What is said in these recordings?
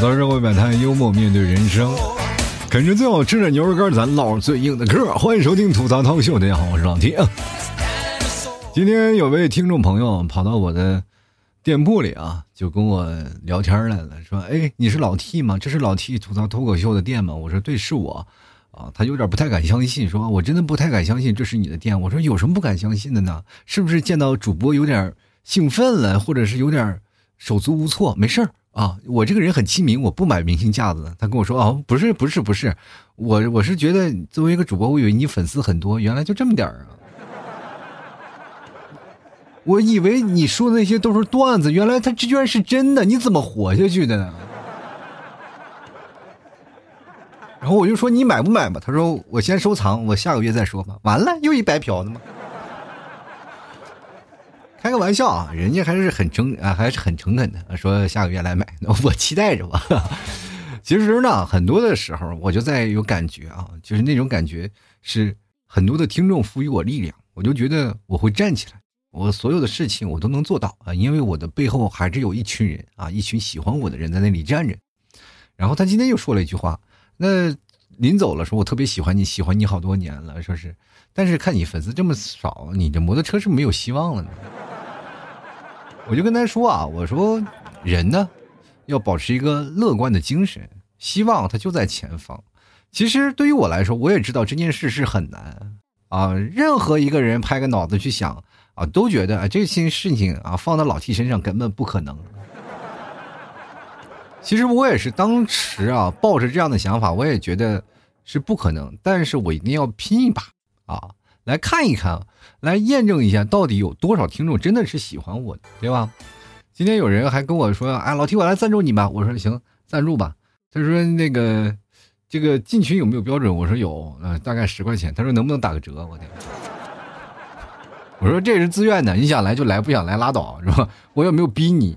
吐槽社会百态，幽默面对人生，啃着最好吃的牛肉干，咱唠最硬的嗑。欢迎收听吐槽涛秀，大家好，我是老 T。今天有位听众朋友跑到我的店铺里啊，就跟我聊天来了，说：“哎，你是老 T 吗？这是老 T 吐槽脱口秀的店吗？”我说：“对，是我。”啊，他有点不太敢相信，说：“我真的不太敢相信这是你的店。”我说：“有什么不敢相信的呢？是不是见到主播有点兴奋了，或者是有点手足无措？没事儿啊，我这个人很亲民，我不买明星架子的。”他跟我说：“哦，不是，不是，不是，我我是觉得作为一个主播，我以为你粉丝很多，原来就这么点儿啊。”我以为你说的那些都是段子，原来他这居然是真的，你怎么活下去的呢？然后我就说你买不买吧？他说我先收藏，我下个月再说吧。完了，又一白嫖的吗？开个玩笑啊，人家还是很诚啊，还是很诚恳的，说下个月来买，我期待着吧。其实呢，很多的时候我就在有感觉啊，就是那种感觉是很多的听众赋予我力量，我就觉得我会站起来。我所有的事情我都能做到啊，因为我的背后还是有一群人啊，一群喜欢我的人在那里站着。然后他今天又说了一句话，那临走了说：“我特别喜欢你，喜欢你好多年了。”说是，但是看你粉丝这么少，你这摩托车是没有希望了呢。我就跟他说啊，我说人呢要保持一个乐观的精神，希望它就在前方。其实对于我来说，我也知道这件事是很难啊。任何一个人拍个脑子去想。啊，都觉得啊，这些事情啊，放到老 T 身上根本不可能。其实我也是当时啊，抱着这样的想法，我也觉得是不可能。但是我一定要拼一把啊，来看一看，来验证一下，到底有多少听众真的是喜欢我的，对吧？今天有人还跟我说：“哎，老 T，我来赞助你吧。”我说：“行，赞助吧。”他说：“那个，这个进群有没有标准？”我说：“有，呃，大概十块钱。”他说：“能不能打个折？”我天。我说这是自愿的，你想来就来，不想来拉倒，是吧？我也没有逼你。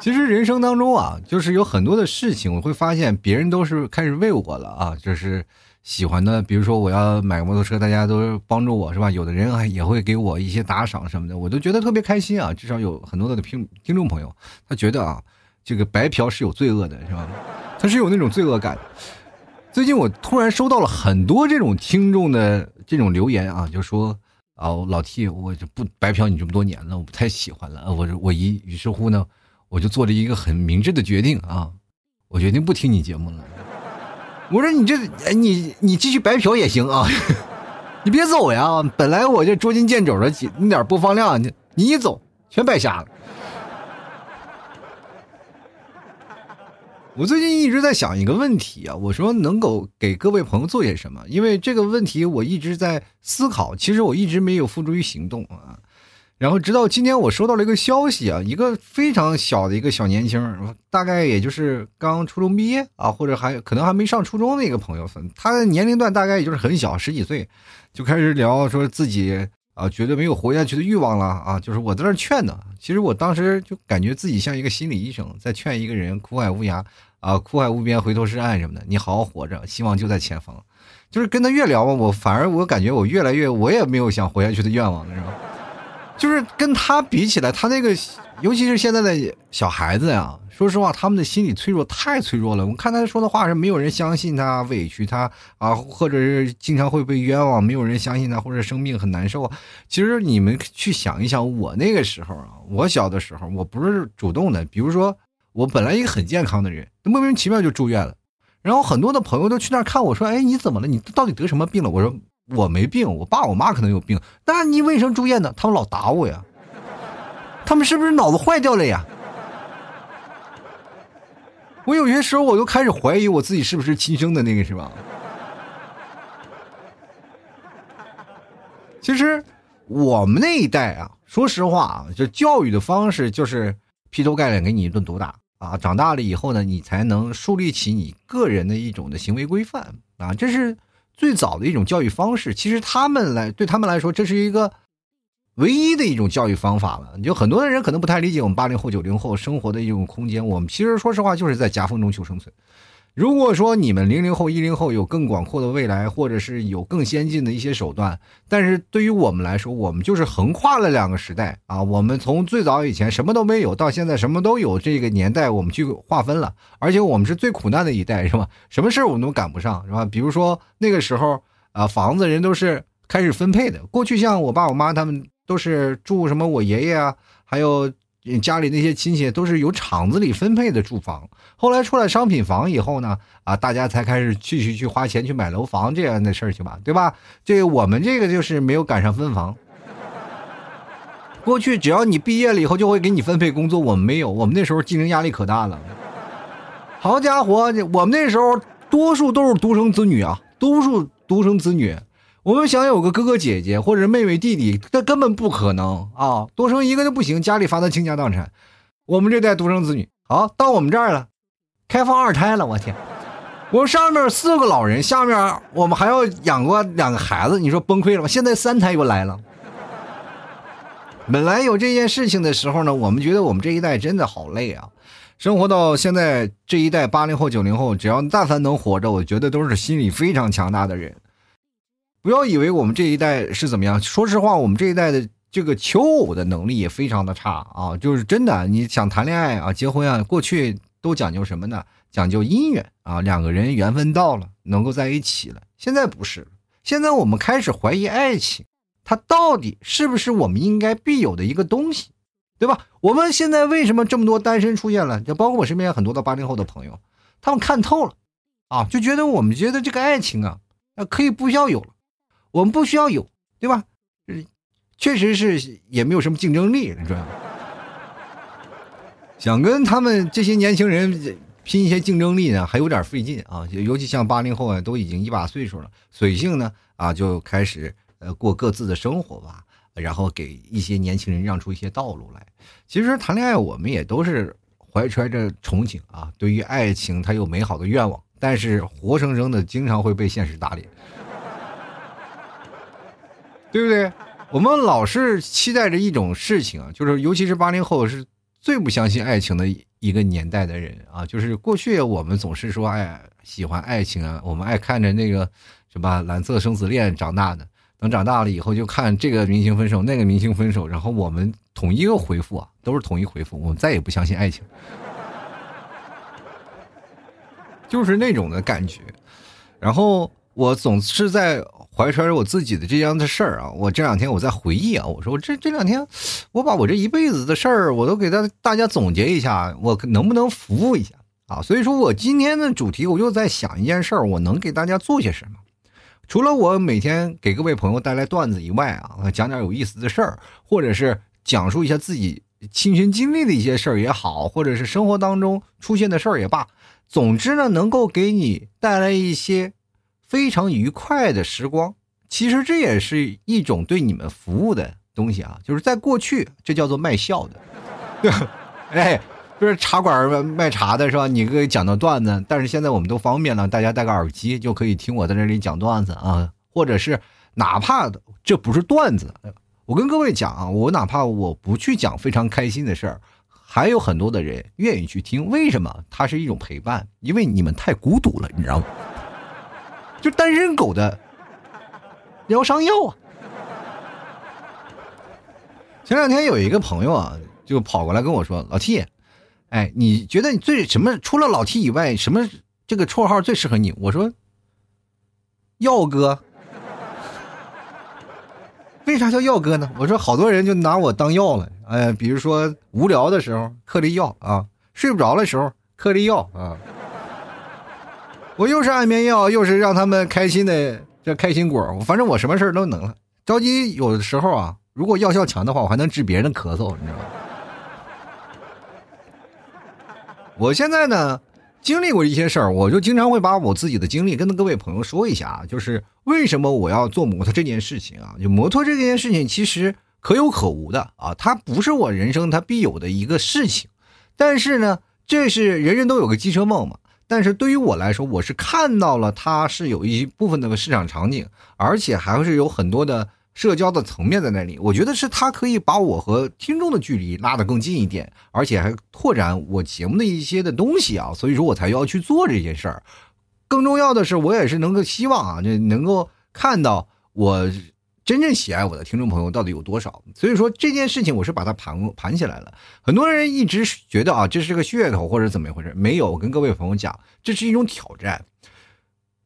其实人生当中啊，就是有很多的事情，我会发现别人都是开始为我了啊，就是喜欢的，比如说我要买个摩托车，大家都帮助我是吧？有的人还也会给我一些打赏什么的，我都觉得特别开心啊。至少有很多的听听众朋友，他觉得啊，这个白嫖是有罪恶的，是吧？他是有那种罪恶感。最近我突然收到了很多这种听众的这种留言啊，就说啊，老 T，我就不白嫖你这么多年了，我不太喜欢了。我我一于是乎呢，我就做了一个很明智的决定啊，我决定不听你节目了。我说你这，哎你你继续白嫖也行啊，你别走呀。本来我这捉襟见肘的几那点播放量，你你一走全白瞎了。我最近一直在想一个问题啊，我说能够给各位朋友做些什么？因为这个问题我一直在思考，其实我一直没有付诸于行动啊。然后直到今天，我收到了一个消息啊，一个非常小的一个小年轻，大概也就是刚初中毕业啊，或者还可能还没上初中的一个朋友，他的年龄段大概也就是很小，十几岁，就开始聊说自己啊，觉得没有活下去的欲望了啊。就是我在那劝呢，其实我当时就感觉自己像一个心理医生，在劝一个人苦海无涯。啊，苦海无边，回头是岸什么的，你好好活着，希望就在前方。就是跟他越聊吧，我反而我感觉我越来越，我也没有想活下去的愿望，了，是吧？就是跟他比起来，他那个，尤其是现在的小孩子呀，说实话，他们的心理脆弱太脆弱了。我看他说的话是没有人相信他，委屈他啊，或者是经常会被冤枉，没有人相信他，或者生病很难受。其实你们去想一想，我那个时候啊，我小的时候，我不是主动的，比如说。我本来一个很健康的人，莫名其妙就住院了，然后很多的朋友都去那儿看我说：“哎，你怎么了？你到底得什么病了？”我说：“我没病，我爸我妈可能有病。那你为什么住院呢？他们老打我呀，他们是不是脑子坏掉了呀？”我有些时候我都开始怀疑我自己是不是亲生的那个，是吧？其实我们那一代啊，说实话啊，就教育的方式就是劈头盖脸给你一顿毒打。啊，长大了以后呢，你才能树立起你个人的一种的行为规范啊，这是最早的一种教育方式。其实他们来对他们来说，这是一个唯一的一种教育方法了。就很多的人可能不太理解我们八零后、九零后生活的一种空间。我们其实说实话，就是在夹缝中求生存。如果说你们零零后、一零后有更广阔的未来，或者是有更先进的一些手段，但是对于我们来说，我们就是横跨了两个时代啊。我们从最早以前什么都没有，到现在什么都有，这个年代我们去划分了，而且我们是最苦难的一代，是吧？什么事儿我们都赶不上，是吧？比如说那个时候啊，房子人都是开始分配的。过去像我爸我妈他们都是住什么，我爷爷啊，还有。家里那些亲戚都是由厂子里分配的住房，后来出来商品房以后呢，啊，大家才开始去去去花钱去买楼房这样的事儿去吧，对吧？这我们这个就是没有赶上分房。过去只要你毕业了以后就会给你分配工作，我们没有，我们那时候竞争压力可大了。好家伙，我们那时候多数都是独生子女啊，多数独生子女。我们想有个哥哥姐姐或者妹妹弟弟，那根本不可能啊！多生一个都不行，家里罚他倾家荡产。我们这代独生子女，好到我们这儿了，开放二胎了，我天！我上面四个老人，下面我们还要养过两个孩子，你说崩溃了吗？现在三胎又来了。本来有这件事情的时候呢，我们觉得我们这一代真的好累啊！生活到现在这一代八零后、九零后，只要但凡能活着，我觉得都是心理非常强大的人。不要以为我们这一代是怎么样，说实话，我们这一代的这个求偶的能力也非常的差啊，就是真的，你想谈恋爱啊、结婚啊，过去都讲究什么呢？讲究姻缘啊，两个人缘分到了，能够在一起了。现在不是，现在我们开始怀疑爱情，它到底是不是我们应该必有的一个东西，对吧？我们现在为什么这么多单身出现了？就包括我身边很多的八零后的朋友，他们看透了，啊，就觉得我们觉得这个爱情啊，那可以不需要有了。我们不需要有，对吧？确实是也没有什么竞争力，你知道吗？想跟他们这些年轻人拼一些竞争力呢，还有点费劲啊。尤其像八零后啊，都已经一把岁数了，随性呢啊，就开始呃过各自的生活吧，然后给一些年轻人让出一些道路来。其实谈恋爱，我们也都是怀揣着憧憬啊，对于爱情，他有美好的愿望，但是活生生的经常会被现实打脸。对不对？我们老是期待着一种事情啊，就是尤其是八零后是最不相信爱情的一个年代的人啊。就是过去我们总是说，哎，喜欢爱情啊，我们爱看着那个什么《蓝色生死恋》长大的。等长大了以后，就看这个明星分手，那个明星分手，然后我们统一个回复啊，都是统一回复，我们再也不相信爱情，就是那种的感觉。然后我总是在。怀揣着我自己的这样的事儿啊，我这两天我在回忆啊，我说我这这两天，我把我这一辈子的事儿，我都给大大家总结一下，我能不能服务一下啊？所以说我今天的主题，我就在想一件事儿，我能给大家做些什么？除了我每天给各位朋友带来段子以外啊，讲点有意思的事儿，或者是讲述一下自己亲身经历的一些事儿也好，或者是生活当中出现的事儿也罢，总之呢，能够给你带来一些。非常愉快的时光，其实这也是一种对你们服务的东西啊。就是在过去，这叫做卖笑的，对 哎，就是茶馆卖茶的是吧？你给讲的段子，但是现在我们都方便了，大家戴个耳机就可以听我在这里讲段子啊，或者是哪怕这不是段子，我跟各位讲啊，我哪怕我不去讲非常开心的事儿，还有很多的人愿意去听。为什么？它是一种陪伴，因为你们太孤独了，你知道吗？就单身狗的疗伤药啊！前两天有一个朋友啊，就跑过来跟我说：“老 T，哎，你觉得你最什么？除了老 T 以外，什么这个绰号最适合你？”我说：“药哥。”为啥叫药哥呢？我说好多人就拿我当药了。哎，比如说无聊的时候嗑粒药啊，睡不着的时候嗑粒药啊。我又是安眠药，又是让他们开心的这开心果，反正我什么事都能了。着急有的时候啊，如果药效强的话，我还能治别人的咳嗽，你知道吗？我现在呢，经历过一些事儿，我就经常会把我自己的经历跟各位朋友说一下啊，就是为什么我要做摩托这件事情啊？就摩托这件事情其实可有可无的啊，它不是我人生它必有的一个事情，但是呢，这是人人都有个机车梦嘛。但是对于我来说，我是看到了它是有一部分的市场场景，而且还是有很多的社交的层面在那里，我觉得是他可以把我和听众的距离拉得更近一点，而且还拓展我节目的一些的东西啊，所以说我才要去做这件事儿。更重要的是，我也是能够希望啊，这能够看到我真正喜爱我的听众朋友到底有多少。所以说这件事情，我是把它盘盘起来了。很多人一直觉得啊，这是个噱头或者怎么一回事？没有，我跟各位朋友讲，这是一种挑战。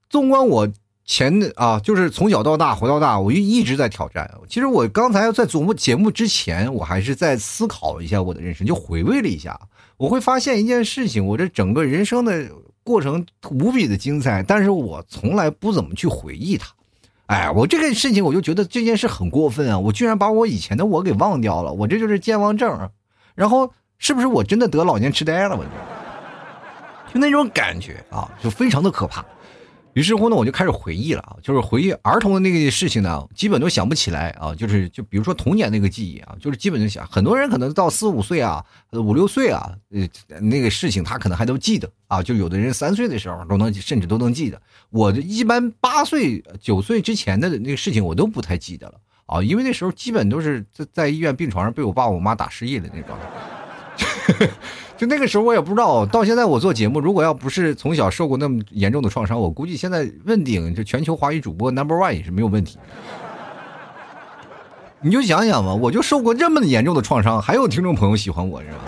纵观我。前的啊，就是从小到大活到大，我就一直在挑战。其实我刚才在琢磨节目之前，我还是在思考一下我的人生，就回味了一下。我会发现一件事情，我这整个人生的过程无比的精彩，但是我从来不怎么去回忆它。哎，我这个事情我就觉得这件事很过分啊！我居然把我以前的我给忘掉了，我这就是健忘症。然后是不是我真的得老年痴呆了？我就就那种感觉啊，就非常的可怕。于是乎呢，我就开始回忆了啊，就是回忆儿童的那个事情呢，基本都想不起来啊。就是就比如说童年那个记忆啊，就是基本就想，很多人可能到四五岁啊，五六岁啊，呃，那个事情他可能还都记得啊。就有的人三岁的时候都能，甚至都能记得。我一般八岁九岁之前的那个事情我都不太记得了啊，因为那时候基本都是在在医院病床上被我爸我妈打失忆的那种。就那个时候，我也不知道。到现在我做节目，如果要不是从小受过那么严重的创伤，我估计现在问鼎这全球华语主播 number one 也是没有问题。你就想想吧，我就受过这么严重的创伤，还有听众朋友喜欢我，是吧？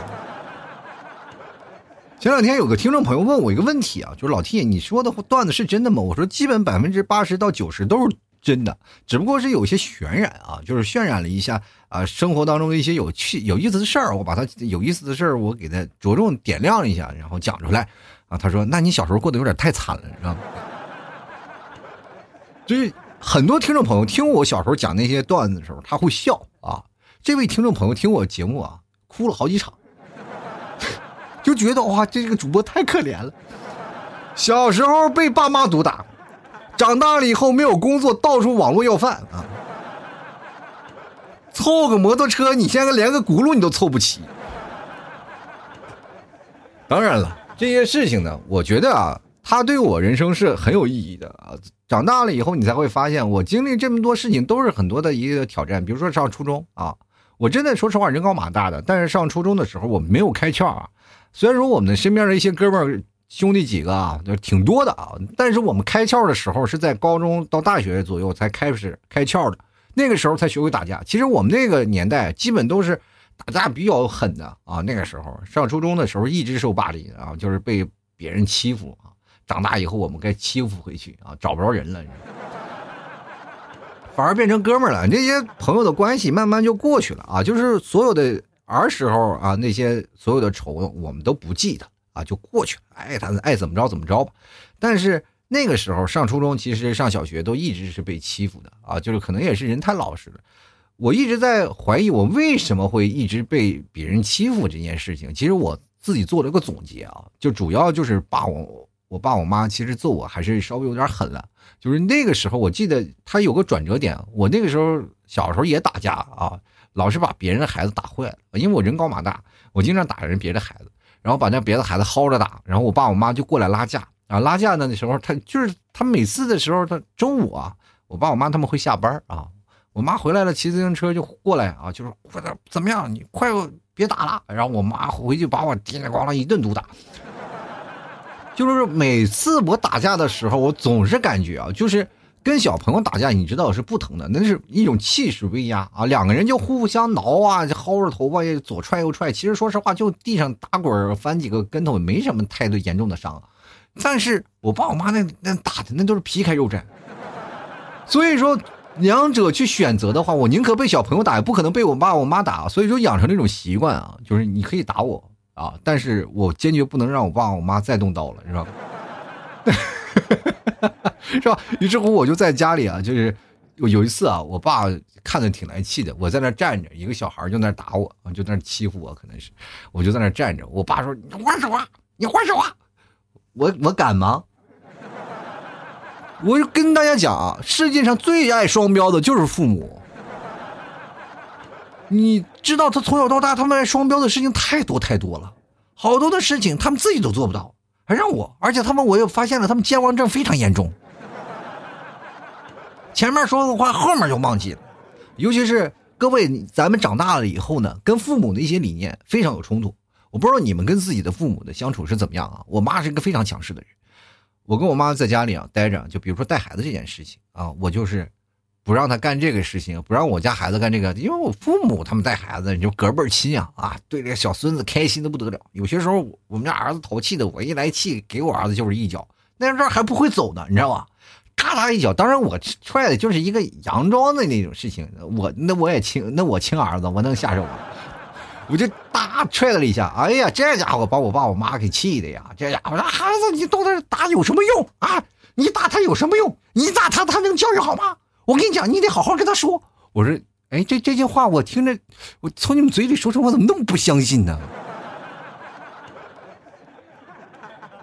前两天有个听众朋友问我一个问题啊，就是老 T，你说的段子是真的吗？我说基本百分之八十到九十都是。真的，只不过是有些渲染啊，就是渲染了一下啊，生活当中的一些有趣、有意思的事儿，我把它有意思的事儿，我给它着重点亮一下，然后讲出来啊。他说：“那你小时候过得有点太惨了，知道吗？” 就是很多听众朋友听我小时候讲那些段子的时候，他会笑啊。这位听众朋友听我节目啊，哭了好几场，就觉得哇，这个主播太可怜了，小时候被爸妈毒打。长大了以后没有工作，到处网络要饭啊！凑个摩托车，你现在连个轱辘你都凑不齐。当然了，这些事情呢，我觉得啊，它对我人生是很有意义的啊。长大了以后，你才会发现，我经历这么多事情都是很多的一个挑战。比如说上初中啊，我真的说实话，人高马大的，但是上初中的时候我没有开窍啊。虽然说我们身边的一些哥们。兄弟几个啊，就挺多的啊。但是我们开窍的时候是在高中到大学左右才开始开窍的，那个时候才学会打架。其实我们那个年代基本都是打架比较狠的啊。那个时候上初中的时候一直受霸凌啊，就是被别人欺负啊。长大以后我们该欺负回去啊，找不着人了，反而变成哥们了。那些朋友的关系慢慢就过去了啊。就是所有的儿时候啊，那些所有的仇我们都不记得。啊，就过去了，爱他爱怎么着怎么着吧。但是那个时候上初中，其实上小学都一直是被欺负的啊，就是可能也是人太老实了。我一直在怀疑我为什么会一直被别人欺负这件事情。其实我自己做了个总结啊，就主要就是爸我我爸我妈其实揍我还是稍微有点狠了。就是那个时候我记得他有个转折点，我那个时候小时候也打架啊，老是把别人的孩子打坏了，因为我人高马大，我经常打人别的孩子。然后把那别的孩子薅着打，然后我爸我妈就过来拉架啊，拉架呢那时候他就是他每次的时候他中午啊，我爸我妈他们会下班啊，我妈回来了骑自行车就过来啊，就是快点怎么样你快别打了，然后我妈回去把我叮里咣啷一顿毒打，就是每次我打架的时候，我总是感觉啊，就是。跟小朋友打架，你知道是不疼的，那是一种气势威压啊！两个人就互相挠啊，薅着头发，左踹右踹。其实说实话，就地上打滚翻几个跟头，没什么太多严重的伤。但是我爸我妈那那打的那都是皮开肉绽。所以说，两者去选择的话，我宁可被小朋友打，也不可能被我爸我妈打。所以说，养成这种习惯啊，就是你可以打我啊，但是我坚决不能让我爸我妈再动刀了，是吧？是吧？于是乎，我就在家里啊，就是有一次啊，我爸看着挺来气的，我在那站着，一个小孩就那打我，就在那欺负我，可能是，我就在那站着。我爸说：“你还手啊，你还手啊！”我我敢吗？我就跟大家讲啊，世界上最爱双标的就是父母。你知道，他从小到大，他们爱双标的事情太多太多了，好多的事情他们自己都做不到。还让我，而且他们我又发现了，他们健忘症非常严重。前面说的话，后面就忘记了。尤其是各位，咱们长大了以后呢，跟父母的一些理念非常有冲突。我不知道你们跟自己的父母的相处是怎么样啊？我妈是一个非常强势的人，我跟我妈在家里啊待着，就比如说带孩子这件事情啊，我就是不让她干这个事情，不让我家孩子干这个，因为我父母他们带孩子，你就隔辈亲啊啊，对这个小孙子开心的不得了。有些时候我们家儿子淘气的，我一来气给我儿子就是一脚，那时候还不会走呢，你知道吧？咔嚓一脚，当然我踹的就是一个佯装的那种事情，我那我也亲，那我亲儿子，我能下手吗？我就大踹了一下，哎呀，这家伙把我爸我妈给气的呀！这家伙，孩子，你到那打有什么用啊？你打他有什么用？你打他，他能教育好吗？我跟你讲，你得好好跟他说。我说，哎，这这句话我听着，我从你们嘴里说出，我怎么那么不相信呢？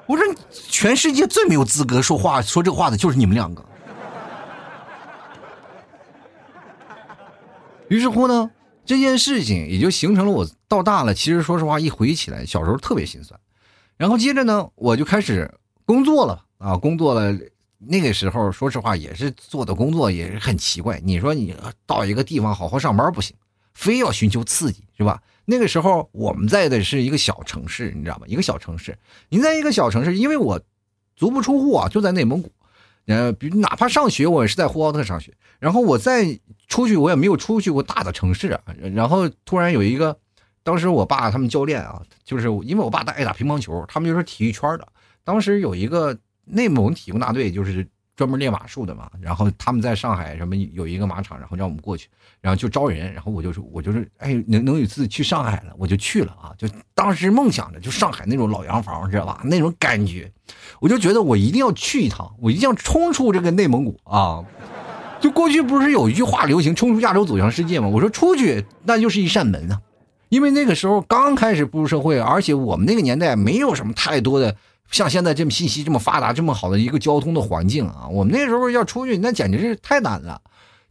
我说，全世界最没有资格说话说这话的就是你们两个。于是乎呢？这件事情也就形成了我到大了，其实说实话，一回忆起来，小时候特别心酸。然后接着呢，我就开始工作了啊，工作了。那个时候，说实话，也是做的工作也是很奇怪。你说你到一个地方好好上班不行，非要寻求刺激，是吧？那个时候我们在的是一个小城市，你知道吗？一个小城市，你在一个小城市，因为我足不出户啊，就在内蒙古。呃，比哪怕上学，我也是在呼和浩特上学。然后我再出去，我也没有出去过大的城市啊。然后突然有一个，当时我爸他们教练啊，就是因为我爸他爱打乒乓球，他们就是体育圈的。当时有一个内蒙体工大队，就是。专门练马术的嘛，然后他们在上海什么有一个马场，然后让我们过去，然后就招人，然后我就说，我就是哎，能能有一次去上海了，我就去了啊，就当时梦想着就上海那种老洋房，知道吧？那种感觉，我就觉得我一定要去一趟，我一定要冲出这个内蒙古啊！就过去不是有一句话流行“冲出亚洲，走向世界”吗？我说出去那就是一扇门啊，因为那个时候刚开始步入社会，而且我们那个年代没有什么太多的。像现在这么信息这么发达、这么好的一个交通的环境啊，我们那时候要出去，那简直是太难了，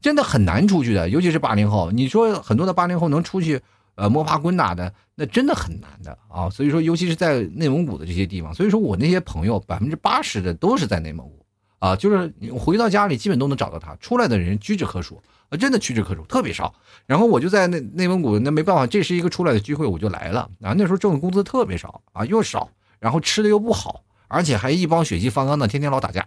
真的很难出去的。尤其是八零后，你说很多的八零后能出去，呃，摸爬滚打的，那真的很难的啊。所以说，尤其是在内蒙古的这些地方，所以说我那些朋友百分之八十的都是在内蒙古啊，就是回到家里基本都能找到他。出来的人屈指可数啊，真的屈指可数，特别少。然后我就在内内蒙古，那没办法，这是一个出来的机会，我就来了啊。那时候挣的工资特别少啊，又少。然后吃的又不好，而且还一帮血气方刚的，天天老打架。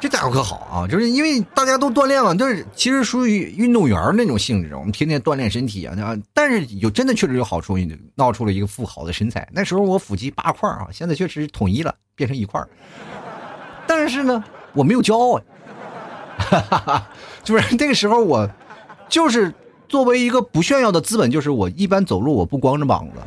这家伙可好啊，就是因为大家都锻炼了，就是其实属于运动员那种性质，我们天天锻炼身体啊。但是有真的确实有好处，闹出了一个富豪的身材。那时候我腹肌八块啊，现在确实统一了，变成一块但是呢，我没有骄傲啊，就是那个时候我就是作为一个不炫耀的资本，就是我一般走路我不光着膀子。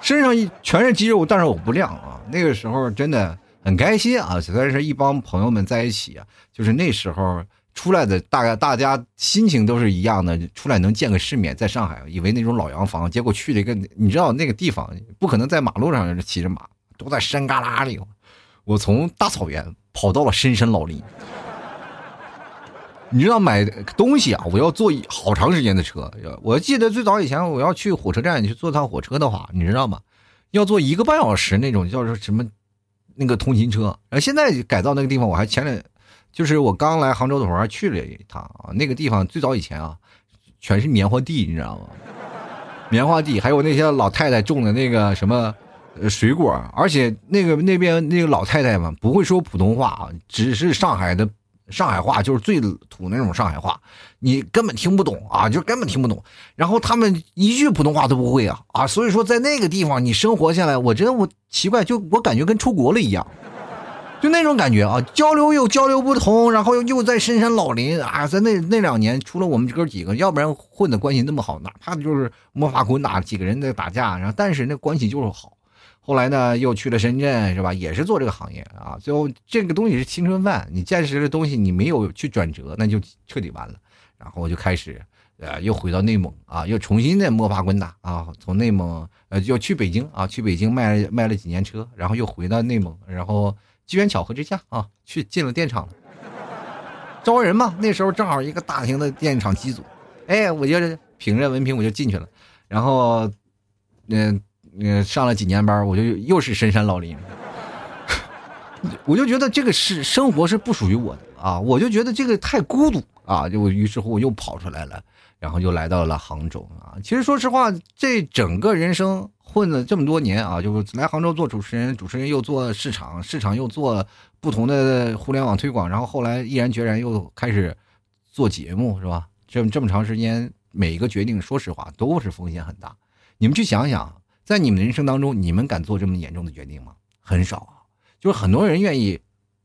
身上一全是肌肉，但是我不亮啊。那个时候真的很开心啊，虽然是一帮朋友们在一起啊，就是那时候出来的，大概大家心情都是一样的，出来能见个世面。在上海，以为那种老洋房，结果去了一个，你知道那个地方不可能在马路上骑着马，都在山旮旯里。我从大草原跑到了深山老林。你知道买东西啊，我要坐好长时间的车。我记得最早以前我要去火车站去坐趟火车的话，你知道吗？要坐一个半小时那种叫什么那个通勤车。然后现在改造那个地方，我还前两就是我刚来杭州的时候还去了一趟啊。那个地方最早以前啊，全是棉花地，你知道吗？棉花地，还有那些老太太种的那个什么水果，而且那个那边那个老太太们不会说普通话啊，只是上海的。上海话就是最土那种上海话，你根本听不懂啊，就根本听不懂。然后他们一句普通话都不会啊啊！所以说在那个地方你生活下来，我真的我奇怪，就我感觉跟出国了一样，就那种感觉啊，交流又交流不通，然后又又在深山老林啊，在那那两年，除了我们哥几个，要不然混的关系那么好，哪怕就是摸爬滚打几个人在打架，然后但是那关系就是好。后来呢，又去了深圳，是吧？也是做这个行业啊。最后这个东西是青春饭，你见识的东西，你没有去转折，那就彻底完了。然后我就开始，呃，又回到内蒙啊，又重新的摸爬滚打啊。从内蒙，呃，要去北京啊，去北京卖了卖了几年车，然后又回到内蒙，然后机缘巧合之下啊，去进了电厂。招人嘛，那时候正好一个大型的电厂机组，哎，我就凭着文凭我就进去了，然后，嗯。嗯，上了几年班，我就又是深山老林，我就觉得这个是生活是不属于我的啊，我就觉得这个太孤独啊，就于是乎我又跑出来了，然后又来到了杭州啊。其实说实话，这整个人生混了这么多年啊，就是来杭州做主持人，主持人又做市场，市场又做不同的互联网推广，然后后来毅然决然又开始做节目，是吧？这么这么长时间，每一个决定，说实话都是风险很大。你们去想想，在你们人生当中，你们敢做这么严重的决定吗？很少啊，就是很多人愿意。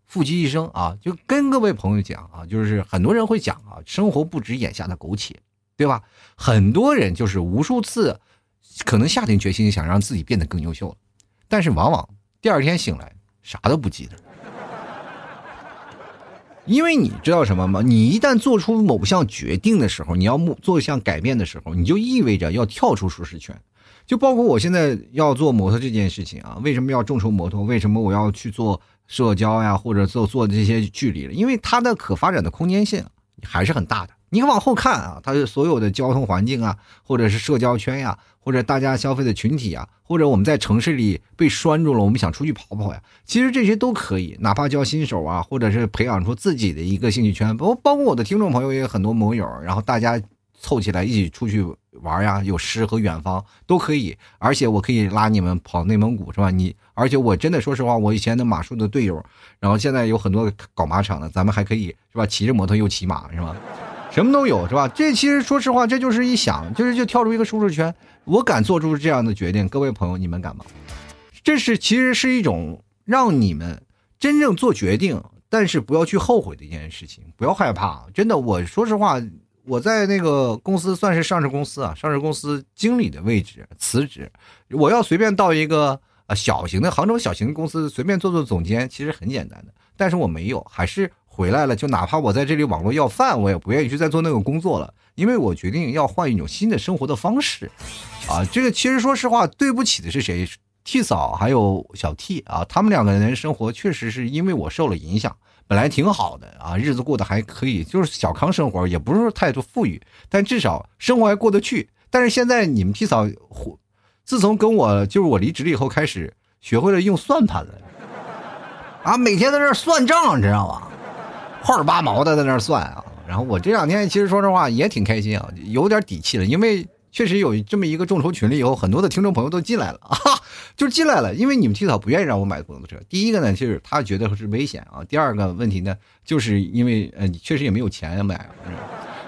负极一生啊，就跟各位朋友讲啊，就是很多人会讲啊，生活不止眼下的苟且，对吧？很多人就是无数次可能下定决心想让自己变得更优秀了，但是往往第二天醒来啥都不记得，因为你知道什么吗？你一旦做出某项决定的时候，你要做一项改变的时候，你就意味着要跳出舒适圈。就包括我现在要做摩托这件事情啊，为什么要众筹摩托？为什么我要去做？社交呀，或者做做这些距离了，因为它的可发展的空间性还是很大的。你往后看啊，它的所有的交通环境啊，或者是社交圈呀，或者大家消费的群体啊，或者我们在城市里被拴住了，我们想出去跑跑呀，其实这些都可以。哪怕教新手啊，或者是培养出自己的一个兴趣圈，包包括我的听众朋友也有很多盟友，然后大家凑起来一起出去。玩呀，有诗和远方都可以，而且我可以拉你们跑内蒙古，是吧？你而且我真的说实话，我以前的马术的队友，然后现在有很多搞马场的，咱们还可以是吧？骑着摩托又骑马，是吧？什么都有，是吧？这其实说实话，这就是一想，就是就跳出一个舒适圈。我敢做出这样的决定，各位朋友，你们敢吗？这是其实是一种让你们真正做决定，但是不要去后悔的一件事情，不要害怕。真的，我说实话。我在那个公司算是上市公司啊，上市公司经理的位置辞职，我要随便到一个呃小型的杭州小型公司随便做做总监，其实很简单的，但是我没有，还是回来了。就哪怕我在这里网络要饭，我也不愿意去再做那个工作了，因为我决定要换一种新的生活的方式。啊，这个其实说实话，对不起的是谁？T 嫂还有小 T 啊，他们两个人生活确实是因为我受了影响。本来挺好的啊，日子过得还可以，就是小康生活，也不是太多富裕，但至少生活还过得去。但是现在你们提早，自从跟我就是我离职了以后，开始学会了用算盘了，啊，每天在那算账，你知道吗？块儿八毛的在那算啊。然后我这两天其实说实话也挺开心啊，有点底气了，因为。确实有这么一个众筹群了以后，很多的听众朋友都进来了啊，就进来了。因为你们提早不愿意让我买摩托车，第一个呢，就是他觉得是危险啊；第二个问题呢，就是因为呃，确实也没有钱买，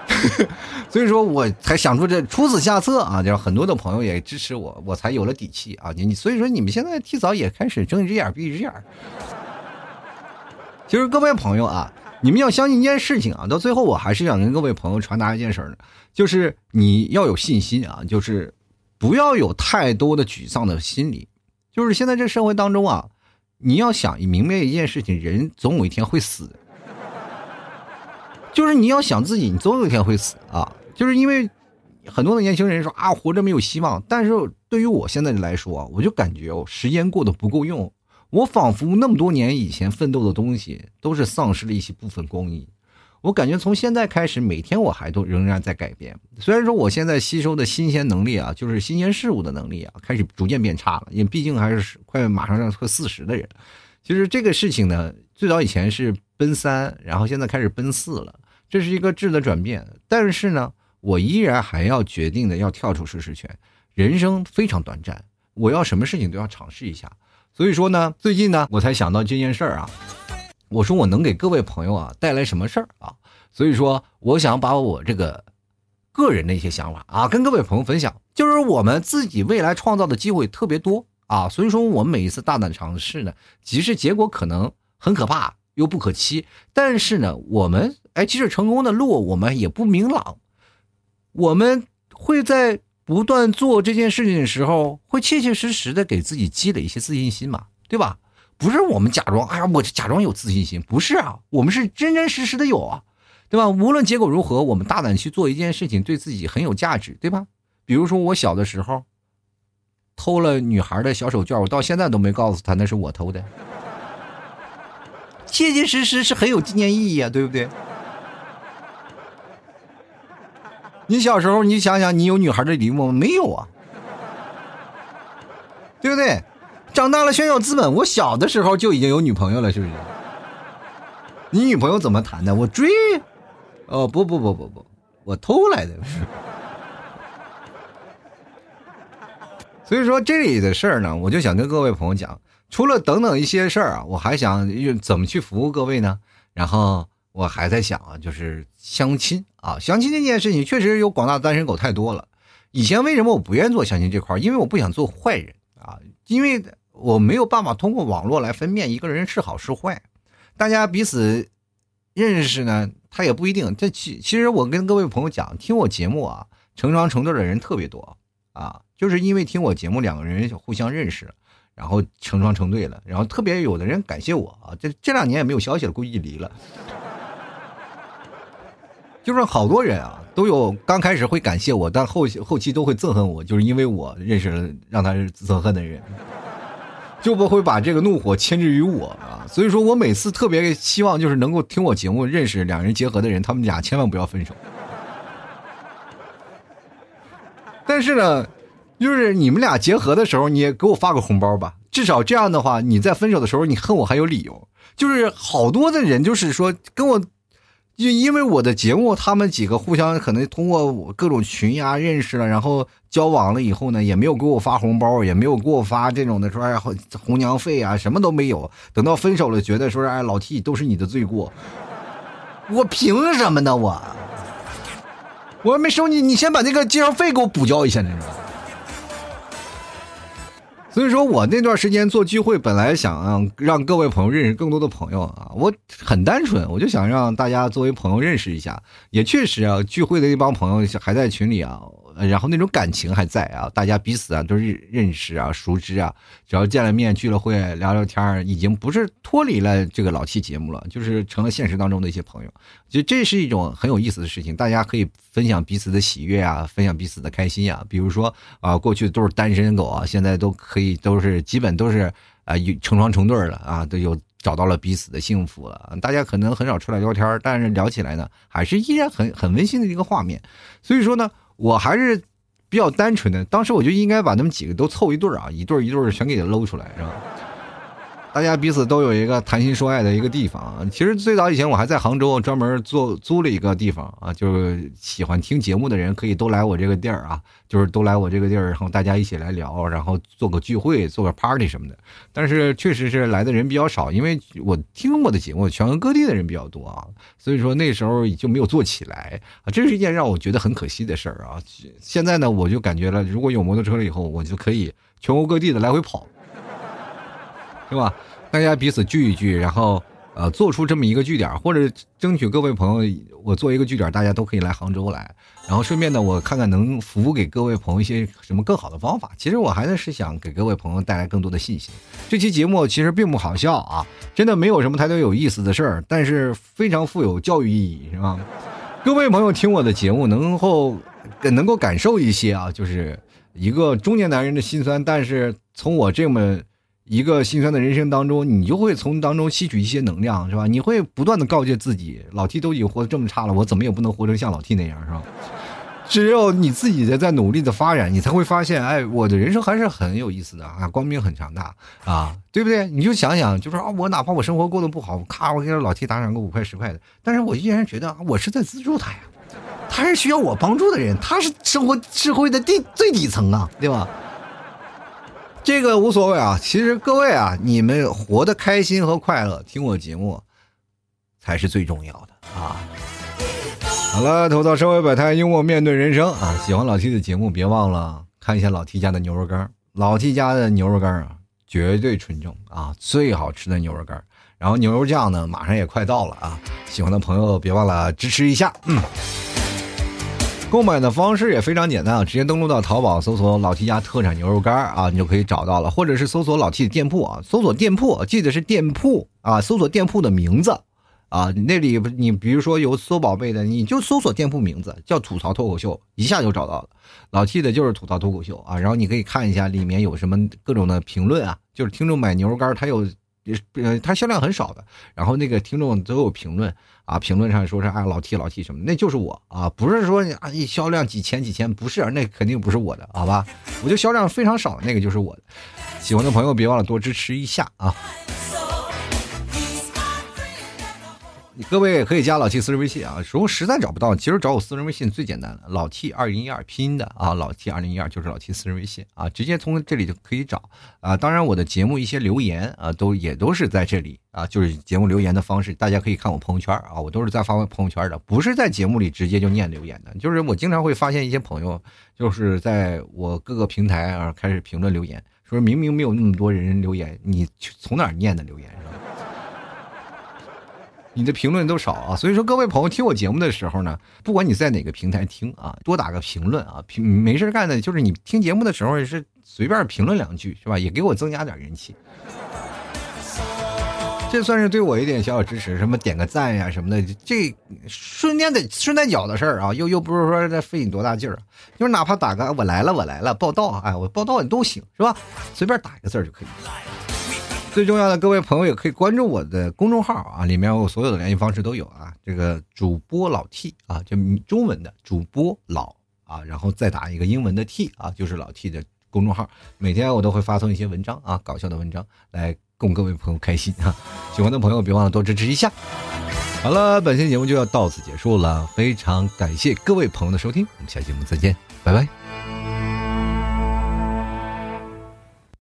所以说我才想出这出此下策啊，就很多的朋友也支持我，我才有了底气啊。你你所以说你们现在提早也开始睁一只眼闭一只眼。其实各位朋友啊。你们要相信一件事情啊，到最后我还是想跟各位朋友传达一件事儿呢，就是你要有信心啊，就是不要有太多的沮丧的心理。就是现在这社会当中啊，你要想明白一件事情，人总有一天会死。就是你要想自己，你总有一天会死啊。就是因为很多的年轻人说啊，活着没有希望，但是对于我现在来说，我就感觉哦，时间过得不够用。我仿佛那么多年以前奋斗的东西，都是丧失了一些部分光阴。我感觉从现在开始，每天我还都仍然在改变。虽然说我现在吸收的新鲜能力啊，就是新鲜事物的能力啊，开始逐渐变差了。因为毕竟还是快马上要快四十的人。其实这个事情呢，最早以前是奔三，然后现在开始奔四了，这是一个质的转变。但是呢，我依然还要决定的要跳出舒适圈。人生非常短暂，我要什么事情都要尝试一下。所以说呢，最近呢，我才想到这件事儿啊。我说我能给各位朋友啊带来什么事儿啊？所以说，我想把我这个个人的一些想法啊，跟各位朋友分享。就是我们自己未来创造的机会特别多啊，所以说我们每一次大胆尝试呢，即使结果可能很可怕又不可期，但是呢，我们哎，即使成功的路我们也不明朗，我们会在。不断做这件事情的时候，会切切实实的给自己积累一些自信心嘛，对吧？不是我们假装，哎呀，我假装有自信心，不是啊，我们是真真实实的有啊，对吧？无论结果如何，我们大胆去做一件事情，对自己很有价值，对吧？比如说我小的时候偷了女孩的小手绢，我到现在都没告诉她那是我偷的，切切实实是很有纪念意义啊，对不对？你小时候，你想想，你有女孩的礼物吗？没有啊，对不对？长大了炫耀资本，我小的时候就已经有女朋友了，是不是？你女朋友怎么谈的？我追，哦，不不不不不，我偷来的。所以说这里的事儿呢，我就想跟各位朋友讲，除了等等一些事儿啊，我还想怎么去服务各位呢？然后我还在想啊，就是相亲啊，相亲这件事情确实有广大单身狗太多了。以前为什么我不愿意做相亲这块儿？因为我不想做坏人啊，因为我没有办法通过网络来分辨一个人是好是坏。大家彼此认识呢，他也不一定。这其其实我跟各位朋友讲，听我节目啊，成双成对的人特别多啊。就是因为听我节目，两个人互相认识，然后成双成对了，然后特别有的人感谢我啊，这这两年也没有消息了，估计离了。就是好多人啊，都有刚开始会感谢我，但后后期都会憎恨我，就是因为我认识了让他憎恨的人，就不会把这个怒火牵制于我啊。所以说我每次特别希望就是能够听我节目认识两人结合的人，他们俩千万不要分手。但是呢。就是你们俩结合的时候，你也给我发个红包吧，至少这样的话，你在分手的时候，你恨我还有理由。就是好多的人，就是说跟我，就因为我的节目，他们几个互相可能通过各种群呀认识了，然后交往了以后呢，也没有给我发红包，也没有给我发这种的说哎红娘费啊，什么都没有。等到分手了，觉得说哎老 T 都是你的罪过，我凭什么呢？我我还没收你，你先把那个介绍费给我补交一下，你知道吗？所以说我那段时间做聚会，本来想让各位朋友认识更多的朋友啊，我很单纯，我就想让大家作为朋友认识一下。也确实啊，聚会的那帮朋友还在群里啊。然后那种感情还在啊，大家彼此啊都是认识啊、熟知啊，只要见了面、聚了会、聊聊天已经不是脱离了这个老七节目了，就是成了现实当中的一些朋友。就这是一种很有意思的事情，大家可以分享彼此的喜悦啊，分享彼此的开心呀。比如说啊，过去都是单身狗啊，现在都可以都是基本都是啊成双成对了啊，都有找到了彼此的幸福了。大家可能很少出来聊天，但是聊起来呢，还是依然很很温馨的一个画面。所以说呢。我还是比较单纯的，当时我就应该把他们几个都凑一对儿啊，一对儿一对儿全给他搂出来，是吧？大家彼此都有一个谈心说爱的一个地方啊。其实最早以前我还在杭州专门做租了一个地方啊，就是喜欢听节目的人可以都来我这个地儿啊，就是都来我这个地儿，然后大家一起来聊，然后做个聚会，做个 party 什么的。但是确实是来的人比较少，因为我听我的节目，全国各地的人比较多啊，所以说那时候就没有做起来啊，这是一件让我觉得很可惜的事儿啊。现在呢，我就感觉了，如果有摩托车了以后，我就可以全国各地的来回跑。是吧？大家彼此聚一聚，然后呃，做出这么一个据点，或者争取各位朋友，我做一个据点，大家都可以来杭州来，然后顺便呢，我看看能服务给各位朋友一些什么更好的方法。其实我还是想给各位朋友带来更多的信心。这期节目其实并不好笑啊，真的没有什么太多有意思的事儿，但是非常富有教育意义，是吧？各位朋友听我的节目，能够能够感受一些啊，就是一个中年男人的心酸，但是从我这么。一个心酸的人生当中，你就会从当中吸取一些能量，是吧？你会不断的告诫自己，老 T 都已经活得这么差了，我怎么也不能活成像老 T 那样，是吧？只有你自己的在努力的发展，你才会发现，哎，我的人生还是很有意思的啊，光明很强大啊，对不对？你就想想，就说啊，我哪怕我生活过得不好，咔，我给老 T 打赏个五块十块的，但是我依然觉得我是在资助他呀，他是需要我帮助的人，他是生活社会的底最底层啊，对吧？这个无所谓啊，其实各位啊，你们活得开心和快乐，听我节目才是最重要的啊！好了，吐槽社会百态，幽默面对人生啊！喜欢老 T 的节目，别忘了看一下老 T 家的牛肉干。老 T 家的牛肉干啊，绝对纯正啊，最好吃的牛肉干。然后牛肉酱呢，马上也快到了啊！喜欢的朋友别忘了支持一下，嗯。购买的方式也非常简单啊，直接登录到淘宝搜索“老 T 家特产牛肉干”啊，你就可以找到了，或者是搜索老 T 的店铺啊，搜索店铺，记得是店铺啊，搜索店铺的名字啊，那里你比如说有搜宝贝的，你就搜索店铺名字叫“吐槽脱口秀”，一下就找到了。老 T 的就是吐槽脱口秀啊，然后你可以看一下里面有什么各种的评论啊，就是听众买牛肉干，他有。呃，它销量很少的，然后那个听众都有评论啊，评论上说是啊老 T 老 T 什么，那就是我啊，不是说啊一销量几千几千，不是，那肯定不是我的，好吧？我就销量非常少的，那个就是我的。喜欢的朋友别忘了多支持一下啊。各位可以加老 T 私人微信啊，如果实在找不到，其实找我私人微信最简单了，老 T 二零一二拼音的啊，老 T 二零一二就是老 T 私人微信啊，直接从这里就可以找啊。当然，我的节目一些留言啊，都也都是在这里啊，就是节目留言的方式，大家可以看我朋友圈啊，我都是在发朋友圈的，不是在节目里直接就念留言的，就是我经常会发现一些朋友，就是在我各个平台啊开始评论留言，说明明没有那么多人留言，你从哪念的留言？你的评论都少啊，所以说各位朋友听我节目的时候呢，不管你在哪个平台听啊，多打个评论啊，评没事干的，就是你听节目的时候是随便评论两句是吧，也给我增加点人气，这算是对我一点小小支持，什么点个赞呀什么的，这顺便的顺带脚的事儿啊，又又不是说在费你多大劲儿，就是哪怕打个我来了我来了报道，哎我报道你都行是吧，随便打一个字儿就可以。最重要的，各位朋友也可以关注我的公众号啊，里面我所有的联系方式都有啊。这个主播老 T 啊，就中文的主播老啊，然后再打一个英文的 T 啊，就是老 T 的公众号。每天我都会发送一些文章啊，搞笑的文章来供各位朋友开心啊。喜欢的朋友别忘了多支持一下。好了，本期节目就要到此结束了，非常感谢各位朋友的收听，我们下期节目再见，拜拜。